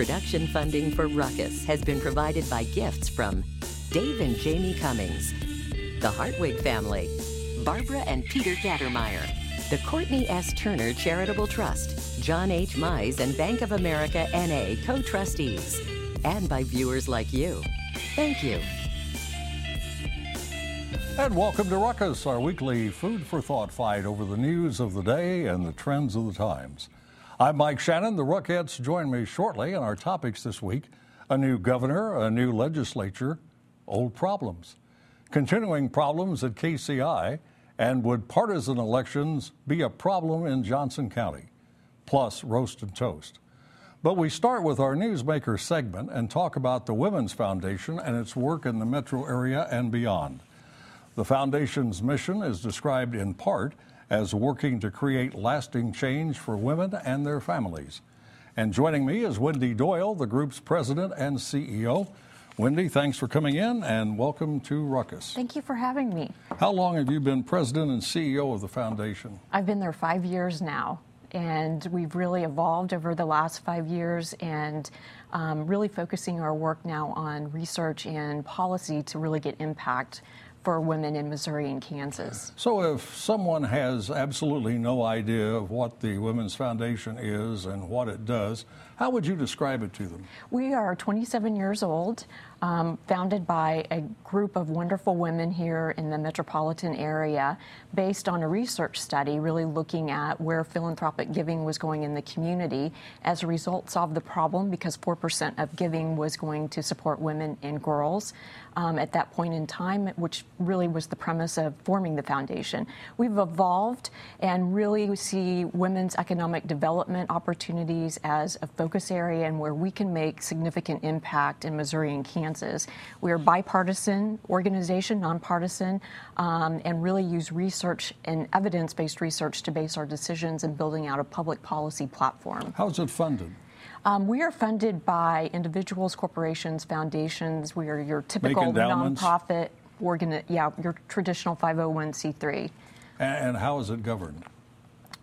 Production funding for Ruckus has been provided by gifts from Dave and Jamie Cummings, the Hartwig family, Barbara and Peter Gattermeyer, the Courtney S. Turner Charitable Trust, John H. Mize and Bank of America NA co trustees, and by viewers like you. Thank you. And welcome to Ruckus, our weekly food for thought fight over the news of the day and the trends of the times. I'm Mike Shanin. The Ruckettes join me shortly, and our topics this week a new governor, a new legislature, old problems, continuing problems at KCI, and would partisan elections be a problem in Johnson County? Plus, roast and toast. But we start with our Newsmaker segment and talk about the Women's Foundation and its work in the metro area and beyond. The Foundation's mission is described in part as working to create lasting change for women and their families. And joining me is Wendy Doyle, the group's president and CEO. Wendy, thanks for coming in and welcome to Ruckus. Thank you for having me. How long have you been president and CEO of the foundation? I've been there five years now, and we've really evolved over the last five years and um, really focusing our work now on research and policy to really get impact for women in Missouri and Kansas. So, if someone has absolutely no idea of what the Women's Foundation is and what it does, how would you describe it to them? We are 27 years old, um, founded by a group of wonderful women here in the metropolitan area, based on a research study really looking at where philanthropic giving was going in the community. As a result, solved the problem because 4% of giving was going to support women and girls um, at that point in time, which really was the premise of forming the foundation. We've evolved and really see women's economic development opportunities as a focus area and where we can make significant impact in Missouri and Kansas. We are a bipartisan organization, nonpartisan, um, and really use research and evidence-based research to base our decisions in building out a public policy platform. How is it funded? Um, we are funded by individuals, corporations, foundations. We are your typical nonprofit organ, yeah, your traditional 501c3. And how is it governed?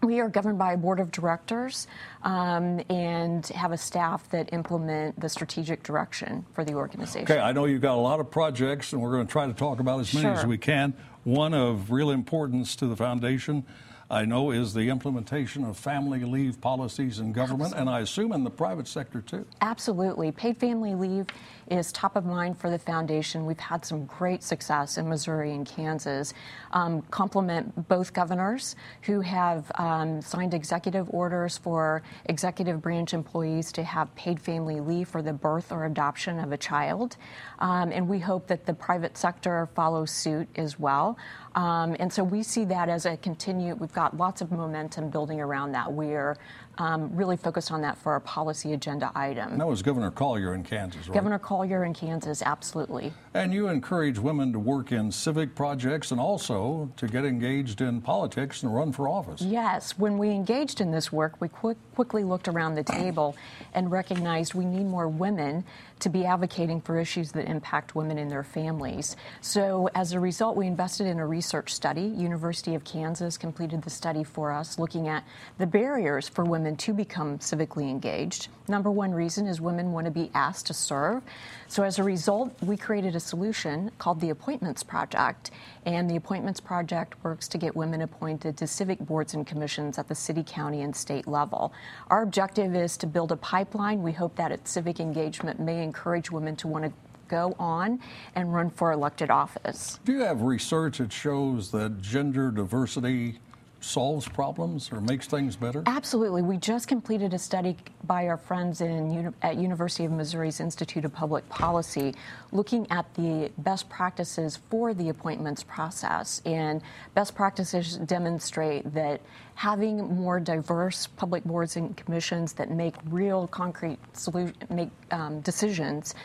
We are governed by a board of directors um, and have a staff that implement the strategic direction for the organization. Okay, I know you've got a lot of projects, and we're going to try to talk about as many sure. as we can. One of real importance to the foundation I know is the implementation of family leave policies in government, Absolutely. and I assume in the private sector too. Absolutely. Paid family leave is top of mind for the foundation. We've had some great success in Missouri and Kansas. Um, compliment both governors who have um, signed executive orders for executive branch employees to have paid family leave for the birth or adoption of a child. Um, and we hope that the private sector follows suit as well. Um, and so we see that as a continued, we've got lots of momentum building around that. We're um, really focused on that for our policy agenda item. And that was Governor Colyer in Kansas, right? Governor Colyer in Kansas, absolutely. And you encourage women to work in civic projects and also to get engaged in politics and run for office. Yes. When we engaged in this work, we quick, quickly looked around the table and recognized we need more women to be advocating for issues that impact women and their families. So as a result, we invested in a research study. University of Kansas completed the study for us, looking at the barriers for women to become civically engaged. Number one reason is women want to be asked to serve. So as a result, we created a solution called the Appointments Project. And the Appointments Project works to get women appointed to civic boards and commissions at the city, county, and state level. Our objective is to build a pipeline. We hope that its civic engagement may encourage women to want to go on and run for elected office. Do you have research that shows that gender diversity solves problems or makes things better? Absolutely. We just completed a study by our friends in, at University of Missouri's Institute of Public Policy looking at the best practices for the appointments process. And best practices demonstrate that having more diverse public boards and commissions that make real concrete solution, make um, decisions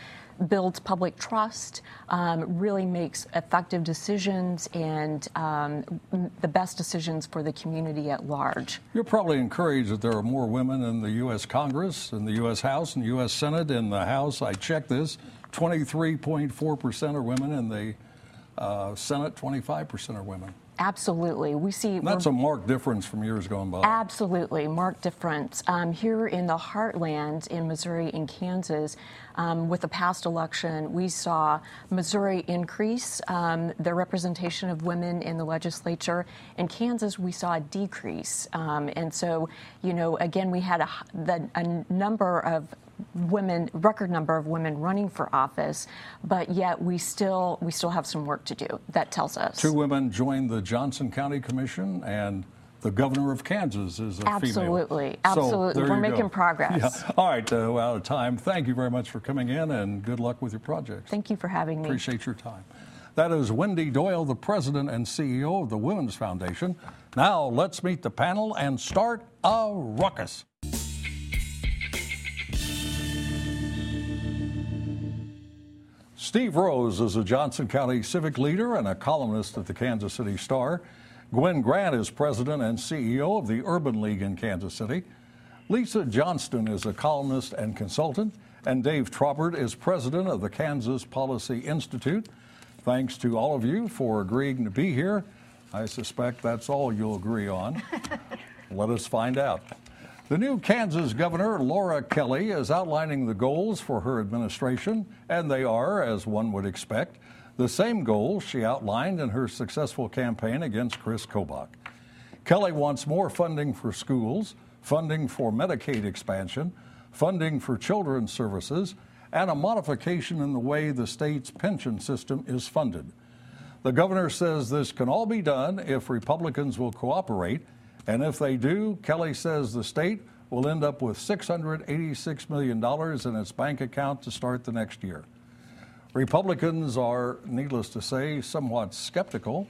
builds public trust, um, really makes effective decisions and um, the best decisions for the community at large. You're probably encouraged that there are more women in the U.S. Congress, in the U.S. House, and U.S. Senate. In the House, I checked this 23.4% are women, in the uh, Senate, 25% are women. Absolutely. We see that's a marked difference from years going by. Absolutely, marked difference. Um, here in the heartland in Missouri and Kansas, um, with the past election, we saw Missouri increase um, the representation of women in the legislature. In Kansas, we saw a decrease. Um, and so, you know, again, we had a, the, a number of women record number of women running for office but yet we still we still have some work to do that tells us two women joined the Johnson County Commission and the governor of Kansas is a absolutely, female. Absolutely, Absolutely. we're making go. progress. Yeah. All right, uh, we're out of time. Thank you very much for coming in, and good luck with your projects. Thank you for having me. Appreciate your time. That is Wendy Doyle, the president and CEO of the Women's Foundation. Now let's meet the panel and start a ruckus. Steve Rose is a Johnson County civic leader and a columnist at the Kansas City Star. Gwen Grant is president and CEO of the Urban League in Kansas City. Lisa Johnston is a columnist and consultant, and Dave Trabert is president of the Kansas Policy Institute. Thanks to all of you for agreeing to be here. I suspect that's all you'll agree on. Let us find out. The new Kansas Governor, Laura Kelly, is outlining the goals for her administration, and they are, as one would expect, the same goals she outlined in her successful campaign against Chris Kobach. Kelly wants more funding for schools, funding for Medicaid expansion, funding for children's services, and a modification in the way the state's pension system is funded. The governor says this can all be done if Republicans will cooperate and if they do, Kelly says the state will end up with $686 million in its bank account to start the next year. Republicans are, needless to say, somewhat skeptical.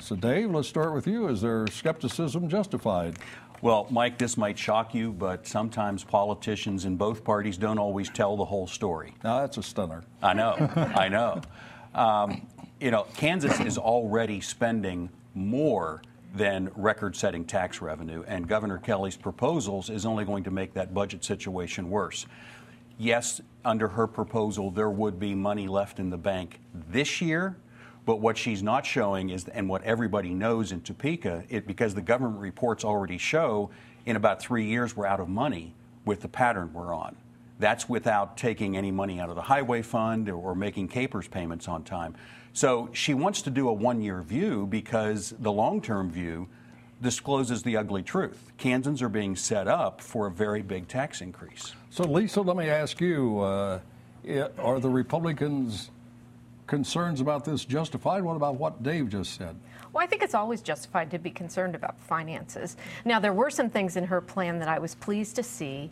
So, Dave, let's start with you. Is their skepticism justified? Well, Mike, this might shock you, but sometimes politicians in both parties don't always tell the whole story. Now, that's a stunner. I know, I know. Um, you know, Kansas is already spending more than record setting tax revenue. And Governor Kelly's proposals is only going to make that budget situation worse. Yes, under her proposal, there would be money left in the bank this year. But what she's not showing is, and what everybody knows in Topeka, it, because the government reports already show in about three years we're out of money with the pattern we're on. That's without taking any money out of the highway fund or, or making KPERS payments on time. So she wants to do a one year view because the long term view discloses the ugly truth. Kansans are being set up for a very big tax increase. So, Lisa, let me ask you uh, are the Republicans' concerns about this justified? What about what Dave just said? Well, I think it's always justified to be concerned about finances. Now, there were some things in her plan that I was pleased to see.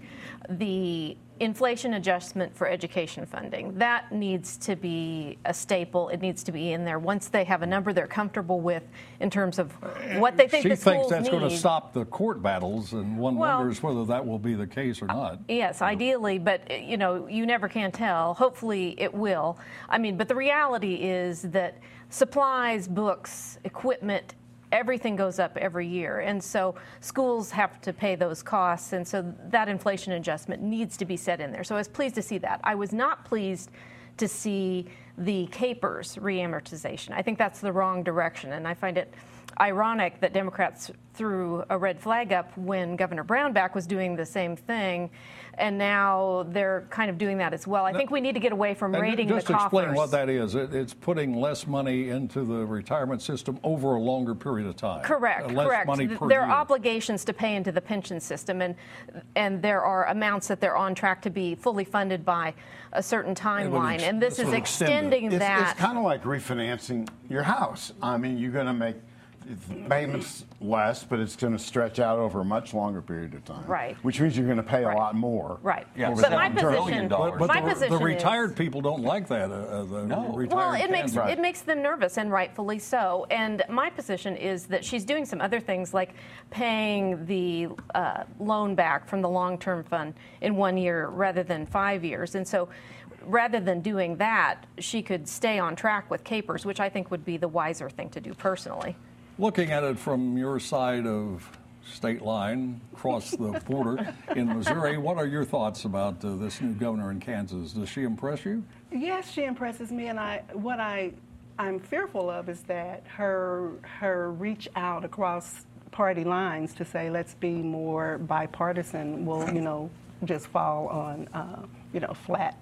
The inflation adjustment for education funding, that needs to be a staple. It needs to be in there. Once they have a number they're comfortable with in terms of what they think she the thinks that's need. going to stop the court battles, and one well, wonders whether that will be the case or not. Yes, ideally, but eh, you know, you never can tell. Hopefully, it will. I mean, but the reality is that supplies, books, equipment, everything goes up every year. And so schools have to pay those costs. And so that inflation adjustment needs to be set in there. So I was pleased to see that. I was not pleased to see the KPERS reamortization. I think that's the wrong direction. And I find it ironic that Democrats threw a red flag up when Governor Brownback was doing the same thing, and now they're kind of doing that as well. I think we need to get away from raiding the coffers. Just explain what that is. It, it's putting less money into the retirement system over a longer period of time. Correct. Uh, correct. there are obligations to pay into the pension system, and and there are amounts that they're on track to be fully funded by a certain timeline, ex- and this is extending that. It's, it's kind of like refinancing your house. I mean, you're going to make payments less, but it's going to stretch out over a much longer period of time. Right. Which means you're going to pay right. a lot more. Right. Yeah. But my position, but, but my the, position the retired is, people don't like that. Uh, uh the no. well, it makes right. it makes them nervous, and rightfully so. And my position is that she's doing some other things like paying the uh, loan back from the long-term fund in one year rather than five years, and so rather than doing that, she could stay on track with KPERS, which I think would be the wiser thing to do personally. Looking at it from your side of state line, across the border in Missouri, what are your thoughts about uh, this new governor in Kansas? Does she impress you? Yes, she impresses me, and I what I I'm fearful of is that her her reach out across party lines to say let's be more bipartisan will you know just fall on uh, you know flat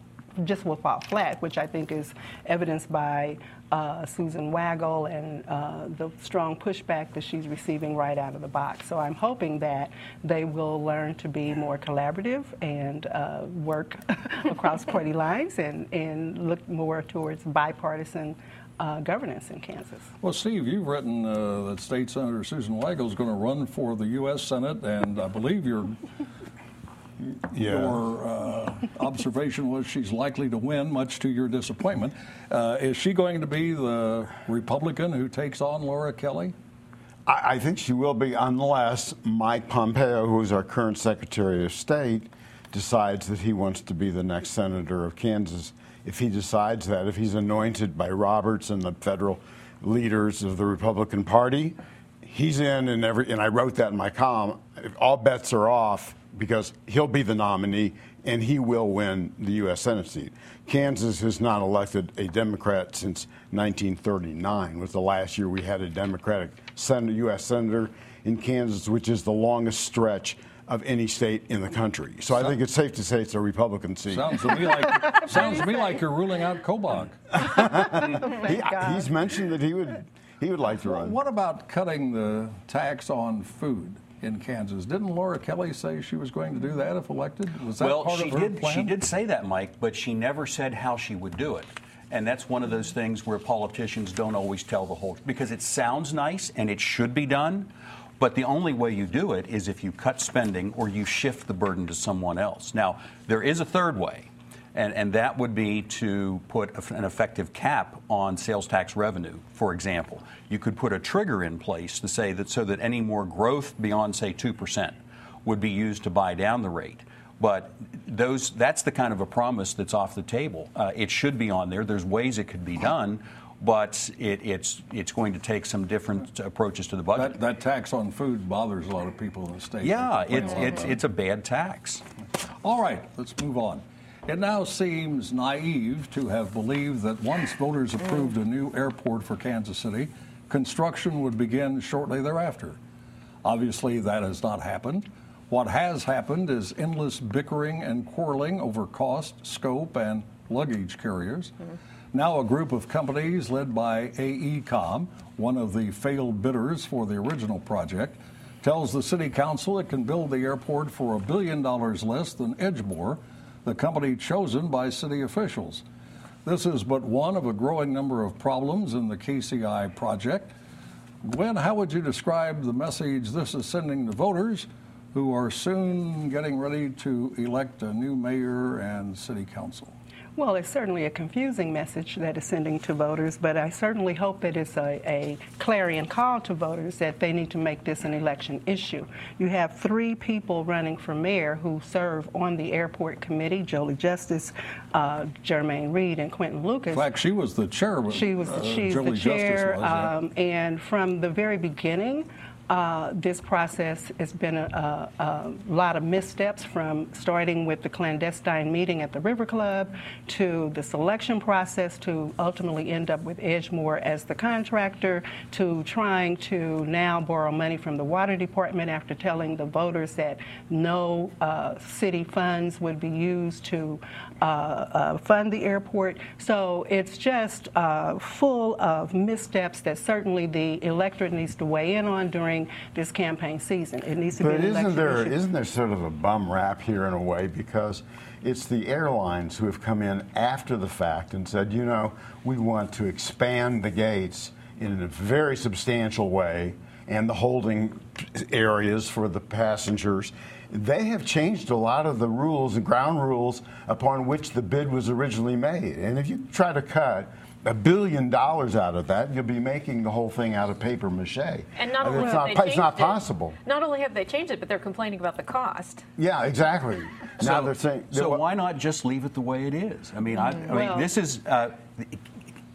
just will fall flat, which I think is evidenced by uh, Susan Wagle and uh, the strong pushback that she's receiving right out of the box. So I'm hoping that they will learn to be more collaborative and uh, work across party lines and, and look more towards bipartisan uh, governance in Kansas. Well, Steve, you've written uh, that State Senator Susan Wagle is going to run for the U.S. Senate, and I believe you're Yeah. your uh, observation was she's likely to win, much to your disappointment. Uh, is she going to be the Republican who takes on Laura Kelly? I, I think she will be, unless Mike Pompeo, who is our current Secretary of State, decides that he wants to be the next senator of Kansas. If he decides that, if he's anointed by Roberts and the federal leaders of the Republican Party, he's in, and every. And I wrote that in my column. All bets are off because he'll be the nominee and he will win the U.S. Senate seat. Kansas has not elected a Democrat since 1939. Was the last year we had a Democratic senator, U.S. senator in Kansas, which is the longest stretch of any state in the country. So I think it's safe to say it's a Republican seat. Sounds to me like sounds to me like you're ruling out Kobach. He, he's mentioned that he would he would like to run. What about cutting the tax on food in Kansas? Didn't Laura Kelly say she was going to do that if elected? Was that well, part she of her did. plan? She did say that, Mike, but she never said how she would do it. And that's one of those things where politicians don't always tell the whole because it sounds nice and it should be done, but the only way you do it is if you cut spending or you shift the burden to someone else. Now, there is a third way. And, and that would be to put an effective cap on sales tax revenue, for example. You could put a trigger in place to say that so that any more growth beyond, say, 2% would be used to buy down the rate. But those, that's the kind of a promise that's off the table. Uh, it should be on there. There's ways it could be done, but it, it's, it's going to take some different approaches to the budget. that, that tax on food bothers a lot of people in the state. yeah, it's it's, it's a bad tax. All right, let's move on. It now seems naive to have believed that once voters approved a new airport for Kansas City, construction would begin shortly thereafter. Obviously, that has not happened. What has happened is endless bickering and quarreling over cost, scope, and luggage carriers. Now, a group of companies led by AECOM, one of the failed bidders for the original project, tells the city council it can build the airport for a billion dollars less than Edgemoor, the company chosen by city officials. This is but one of a growing number of problems in the KCI project. Gwen, how would you describe the message this is sending to voters who are soon getting ready to elect a new mayor and city council? Well, it's certainly a confusing message that is sending to voters, but I certainly hope that it's a, a, clarion call to voters that they need to make this an election issue. You have three people running for mayor who serve on the airport committee Jolie Justus, uh, Jermaine Reed, and Quinton Lucas. In fact, she was the chair. She was uh, she's Julie the chair, was, yeah. um, and from the very beginning, uh, this process has been a, a, a lot of missteps from starting with the clandestine meeting at the River Club to the selection process to ultimately end up with Edgemoor as the contractor to trying to now borrow money from the water department after telling the voters that no uh, city funds would be used to fund the airport. So it's just uh, full of missteps that certainly the electorate needs to weigh in on during this campaign season. It needs to But be an isn't there issue. isn't there sort of a bum rap here in a way because it's the airlines who have come in after the fact and said, you know, we want to expand the gates in a very substantial way and the holding areas for the passengers. They have changed a lot of the rules and ground rules upon which the bid was originally made. And if you try to cut a billion dollars out of that, you'll be making the whole thing out of paper mache. And not only it's have not, they it's changed not it, possible. Not only have they changed it, but they're complaining about the cost. Yeah, exactly. now so, they're saying. so why not just leave it the way it is? I mean, I, I mean, this is uh,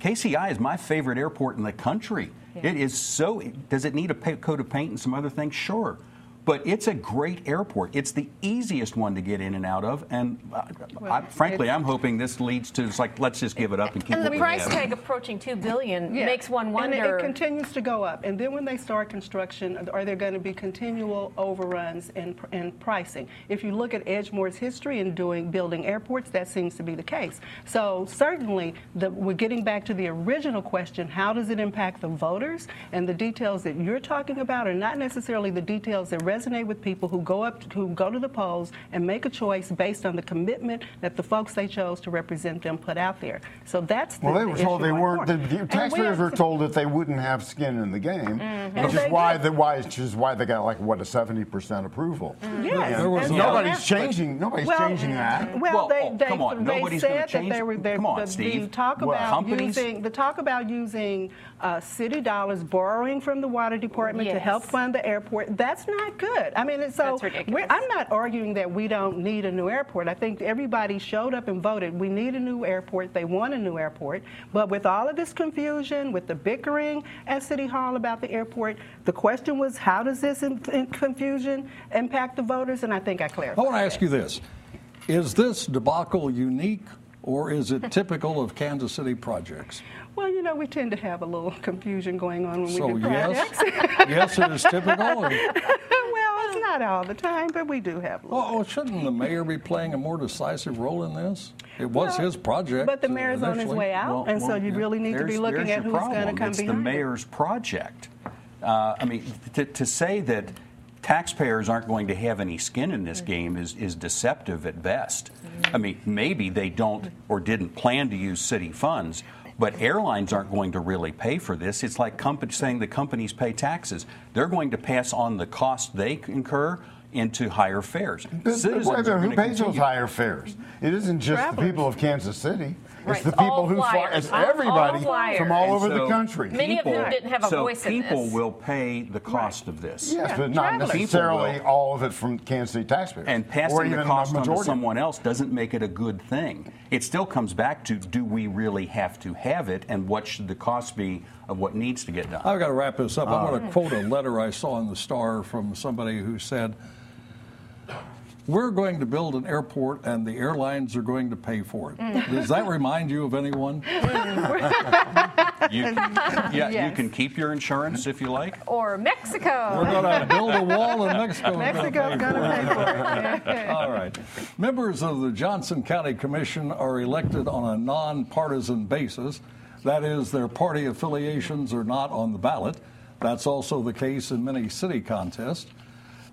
KCI is my favorite airport in the country. It is so. Does it need a coat of paint and some other things? Sure, but it's a great airport. It's the easiest one to get in and out of, and uh, I, frankly, I'm hoping this leads to it's like let's just give it up and keep. And what the we price have. tag approaching two billion Yeah. makes one And wonder. it, it continues to go up. And then when they start construction, are there going to be continual overruns in, in pricing? If you look at Edgemoor's history in doing building airports, that seems to be the case. So certainly, the, we're getting back to the original question: How does it impact the voters? And the details that you're talking about are not necessarily the details that resonate with people who go up, who go to the polls and make a choice based on the commitment that the folks they chose to represent them put out there. So that's the Well, they were the told they weren't. The, the And we taxpayers were told that they wouldn't have skin in the game, which And is why did. the why which is why they got like what a seventy percent approval. Yes, And was and nobody's that's- changing. Nobody's Well, changing that. Well, Well, they, oh, they, come on, they nobody's said that they were they, come on, the, the talk Well, about companies- using the talk about using uh, city dollars borrowing from the water department to help fund the airport. That's not good. I mean, and so That's ridiculous. I'm not arguing that we don't need a new airport. I think everybody showed up and voted. We need a new airport. They want a new airport. But with all of this confusion, with the bickering at City Hall about the airport, the question was, how does this in, in confusion impact the voters? And I think I clarified. I want to ask you this Is this debacle unique or is it typical of Kansas City projects? Well, you know, we tend to have a little confusion going on when we do yes, projects. yes, it is typical. well, it's not all the time, but we do have a little. Oh, shouldn't the mayor be playing a more decisive role in this? It was Well, his project. But the mayor's on his way out, and so you really need to be looking at who's going to come it's behind the it. mayor's project. Uh, I mean, to, to say that taxpayers aren't going to have any skin in this game is, is deceptive at best. I mean, maybe they don't or didn't plan to use city funds, but airlines aren't going to really pay for this. It's like company, saying the companies pay taxes. They're going to pass on the cost they incur into higher fares. But- Citizens but wait a are minute, who gonna pays those higher fares? It isn't just the people of Kansas City. It's Right, the all people who fly. It's everybody flyers. from all And over the country. Many of whom people- didn't have a so voice in this. people will pay the cost of this. Yes, Yeah, but not travelers. necessarily all of it from Kansas City taxpayers. And or passing even the cost on to someone else doesn't make it a good thing. It still comes back to do we really have to have it and what should the cost be of what needs to get done? I've got to wrap this up. I want to uh. quote a letter I saw in the Star from somebody who said, We're going to build an airport and the airlines are going to pay for it. Mm. Does that remind you of anyone? You, yeah, you can keep your insurance if you like. or Mexico. We're going to build a wall in Mexico. Mexico's going to pay for it. All right. Members of the Johnson County Commission are elected on a nonpartisan basis. That is, their party affiliations are not on the ballot. That's also the case in many city contests.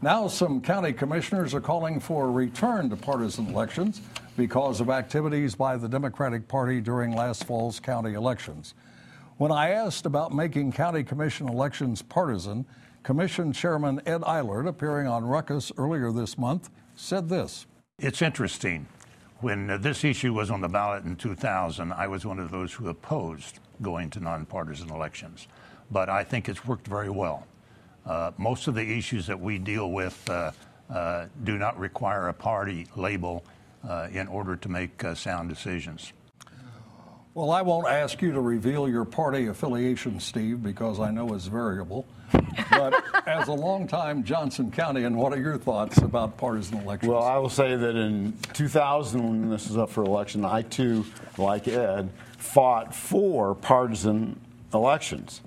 Now, some county commissioners are calling for a return to partisan elections because of activities by the Democratic Party during last fall's county elections. When I asked about making county commission elections partisan, Commission Chairman Ed Eilert, appearing on Ruckus earlier this month, said this. It's interesting. When this issue was on the ballot in 2000, I was one of those who opposed going to nonpartisan elections. But I think it's worked very well. Uh, most of the issues that we deal with uh, uh, do not require a party label uh, in order to make uh, sound decisions. Well, I won't ask you to reveal your party affiliation, Steve, because I know it's variable. But as a longtime Johnson County, and what are your thoughts about partisan elections? Well, I will say that in 2000, when this was up for election, I too, like Ed, fought for partisan elections.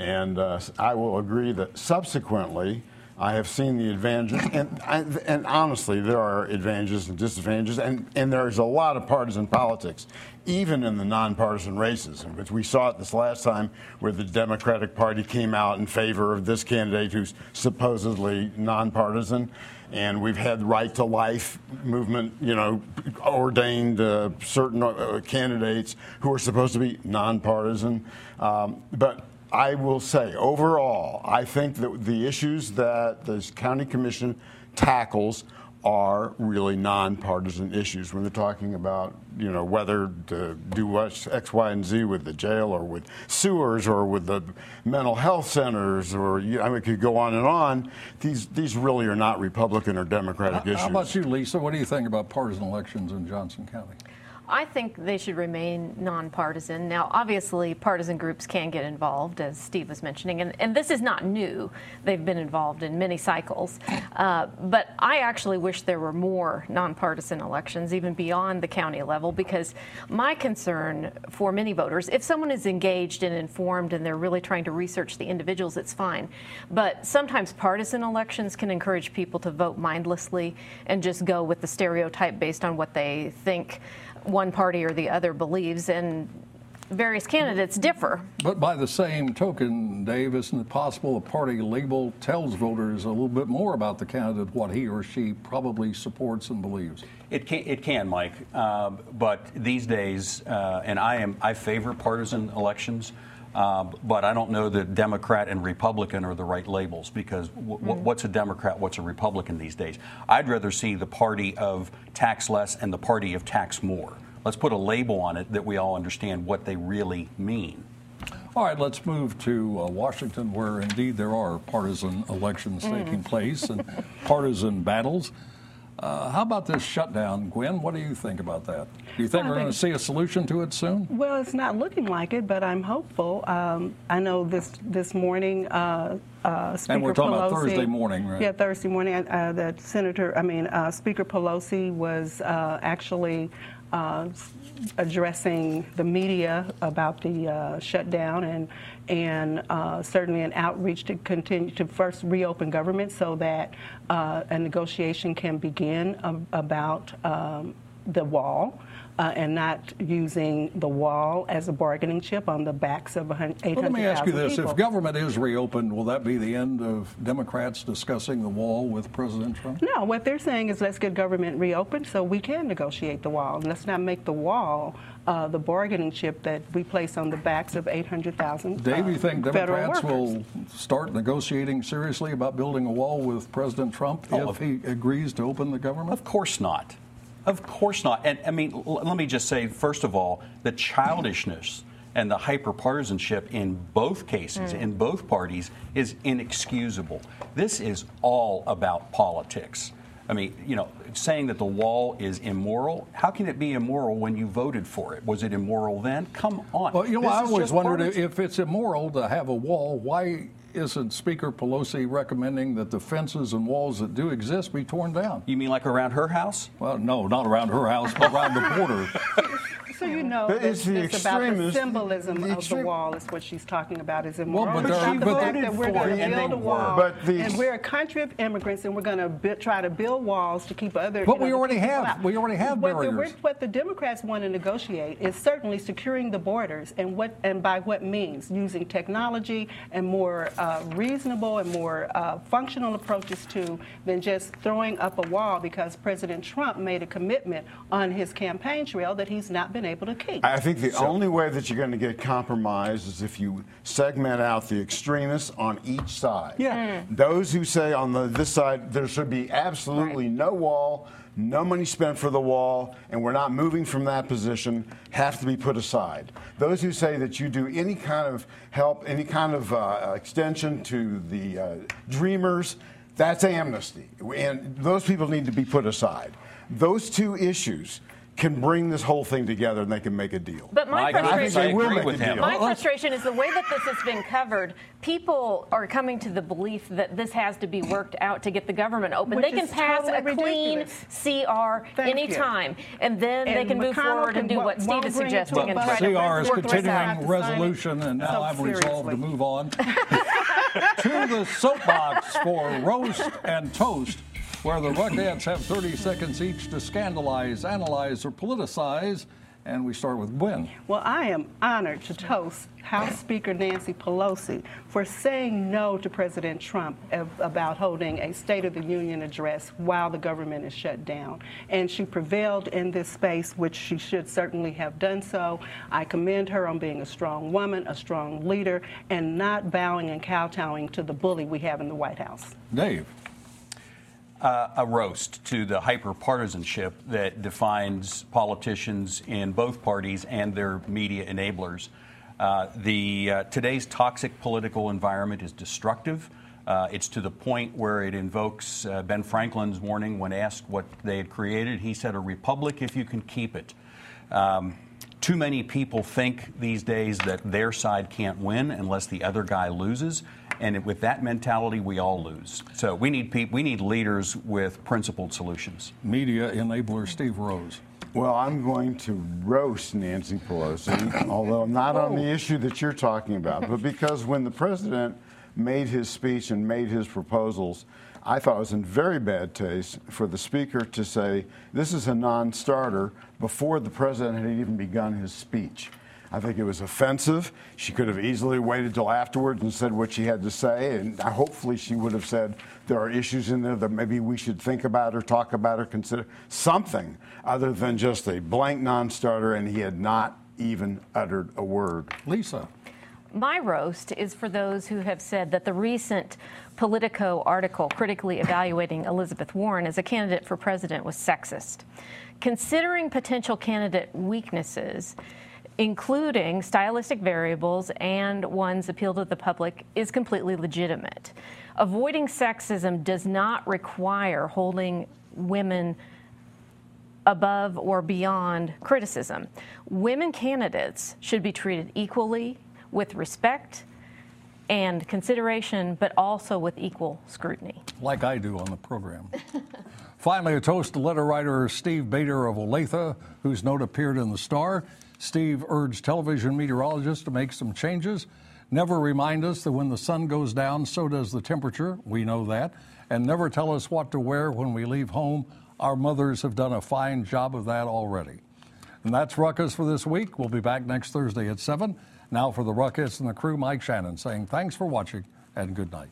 And uh, I will agree that subsequently, I have seen the advantages, and, I, and honestly, there are advantages and disadvantages, and, and there's a lot of partisan politics, even in the nonpartisan races. Which we saw it this last time, where the Democratic Party came out in favor of this candidate who's supposedly nonpartisan, and we've had right to life movement, you know, ordained uh, certain uh, candidates who are supposed to be nonpartisan, um, but. I will say, overall, I think that the issues that the county commission tackles are really nonpartisan issues when they're talking about, you know, whether to do what X, Y, and Z with the jail or with sewers or with the mental health centers or, you I mean, it could go on and on. These, these really are not Republican or Democratic issues. How about you, Lisa? What do you think about partisan elections in Johnson County? I think they should remain nonpartisan. Now, obviously, partisan groups can get involved, as Steve was mentioning, and, and this is not new. They've been involved in many cycles. Uh, but I actually wish there were more nonpartisan elections, even beyond the county level, because my concern for many voters, if someone is engaged and informed and they're really trying to research the individuals, it's fine. But sometimes partisan elections can encourage people to vote mindlessly and just go with the stereotype based on what they think one party or the other believes, and various candidates differ. But by the same token, Dave, isn't it possible a party label tells voters a little bit more about the candidate, what he or she probably supports and believes? It can, it can Mike. Uh, but these days, uh, and I am, I favor partisan elections. Uh, but I don't know that Democrat and Republican are the right labels because w- mm. what's a Democrat, what's a Republican these days? I'd rather see the party of tax less and the party of tax more. Let's put a label on it that we all understand what they really mean. All right, let's move to uh, Washington, where indeed there are partisan elections mm. taking place and partisan battles. Uh, how about this shutdown, Gwen? What do you think about that? Do you think well, we're going to see a solution to it soon? Well, it's not looking like it, but I'm hopeful. Um, I know this this morning. Uh, uh, Speaker and we're talking Pelosi, about Thursday morning, right? Yeah, Thursday morning. Uh, that Senator, I mean, uh, Speaker Pelosi was uh, actually uh, addressing the media about the uh, shutdown and and uh, certainly an outreach to continue to first reopen government so that uh, a negotiation can begin um, about um, the wall uh, and not using the wall as a bargaining chip on the backs of 800,000 well, Let me ask you this. People. If government is reopened, will that be the end of Democrats discussing the wall with President Trump? No, what they're saying is let's get government reopened so we can negotiate the wall. And let's not make the wall uh, the bargaining chip that we place on the backs of 800,000 Dave, you think uh, Democrats will start negotiating seriously about building a wall with President Trump oh, if he agrees to open the government? Of course not. Of course not. And I mean, l- let me just say, first of all, the childishness and the hyperpartisanship in both cases, mm. in both parties, is inexcusable. This is all about politics. I mean, you know, saying that the wall is immoral, how can it be immoral when you voted for it? Was it immoral then? Come on. Well, you know, I always wondered if it's immoral to have a wall, why isn't Speaker Pelosi recommending that the fences and walls that do exist be torn down? You mean like around her house? Well, no, not around her house, but around the border. So you know but it's, it's about the symbolism the of the wall is what she's talking about is immoral. Well, but it's not the fact that we're going to build a wall but the, and we're a country of immigrants and we're going to try to build walls to keep other. But we already have out. we already have what barriers. The, what the Democrats want to negotiate is certainly securing the borders and what and by what means using technology and more uh, reasonable and more uh, functional approaches to than just throwing up a wall because President Trump made a commitment on his campaign trail that he's not been able to keep. I think the so, only way that you're going to get compromise is if you segment out the extremists on each side. Yeah. Mm. Those who say on the this side there should be absolutely right. no wall, no money spent for the wall, and we're not moving from that position have to be put aside. Those who say that you do any kind of help, any kind of uh, extension to the uh, dreamers, that's amnesty. And those people need to be put aside. Those two issues can bring this whole thing together and they can make a deal. But my frustration, my frustration is the way that this has been covered. People are coming to the belief that this has to be worked out to get the government open. Which they can pass totally a clean CR Thank anytime, you. and then and they can move forward and do what Steve is suggesting and try to CR is continuing resolution, and now I'm resolved to move on to the soapbox for roast and toast where the Ruckettes have 30 seconds each to scandalize, analyze, or politicize. And we start with Gwen. Well, I am honored to toast House Speaker Nancy Pelosi for saying no to President Trump about holding a State of the Union address while the government is shut down. And she prevailed in this space, which she should certainly have done so. I commend her on being a strong woman, a strong leader, and not bowing and kowtowing to the bully we have in the White House. Dave uh, a roast to the hyperpartisanship that defines politicians in both parties and their media enablers. Uh, the uh, today's toxic political environment is destructive. Uh, it's to the point where it invokes uh, Ben Franklin's warning when asked what they had created. He said, "A republic if you can keep it." Um, too many people think these days that their side can't win unless the other guy loses. And with that mentality, we all lose. So we need people, we need leaders with principled solutions. Media enabler Steve Rose. Well, I'm going to roast Nancy Pelosi, although not on the oh. issue that you're talking about, but because when the president made his speech and made his proposals, I thought it was in very bad taste for the speaker to say this is a non starter before the president had even begun his speech. I think it was offensive. She could have easily waited till afterwards and said what she had to say, and hopefully she would have said there are issues in there that maybe we should think about or talk about or consider something other than just a blank non-starter, and he had not even uttered a word. Lisa. My roast is for those who have said that the recent Politico article critically evaluating Elizabeth Warren as a candidate for president was sexist. Considering potential candidate weaknesses, including stylistic variables and one's appeal to the public, is completely legitimate. Avoiding sexism does not require holding women above or beyond criticism. Women candidates should be treated equally with respect and consideration, but also with equal scrutiny. Like I do on the program. Finally, a toast to letter writer Steve Bader of Olathe, whose note appeared in the Star. Steve urged television meteorologists to make some changes. Never remind us that when the sun goes down, so does the temperature. We know that. And never tell us what to wear when we leave home. Our mothers have done a fine job of that already. And that's Ruckus for this week. We'll be back next Thursday at 7. Now for the Ruckus and the crew, Mike Shanin saying thanks for watching and good night.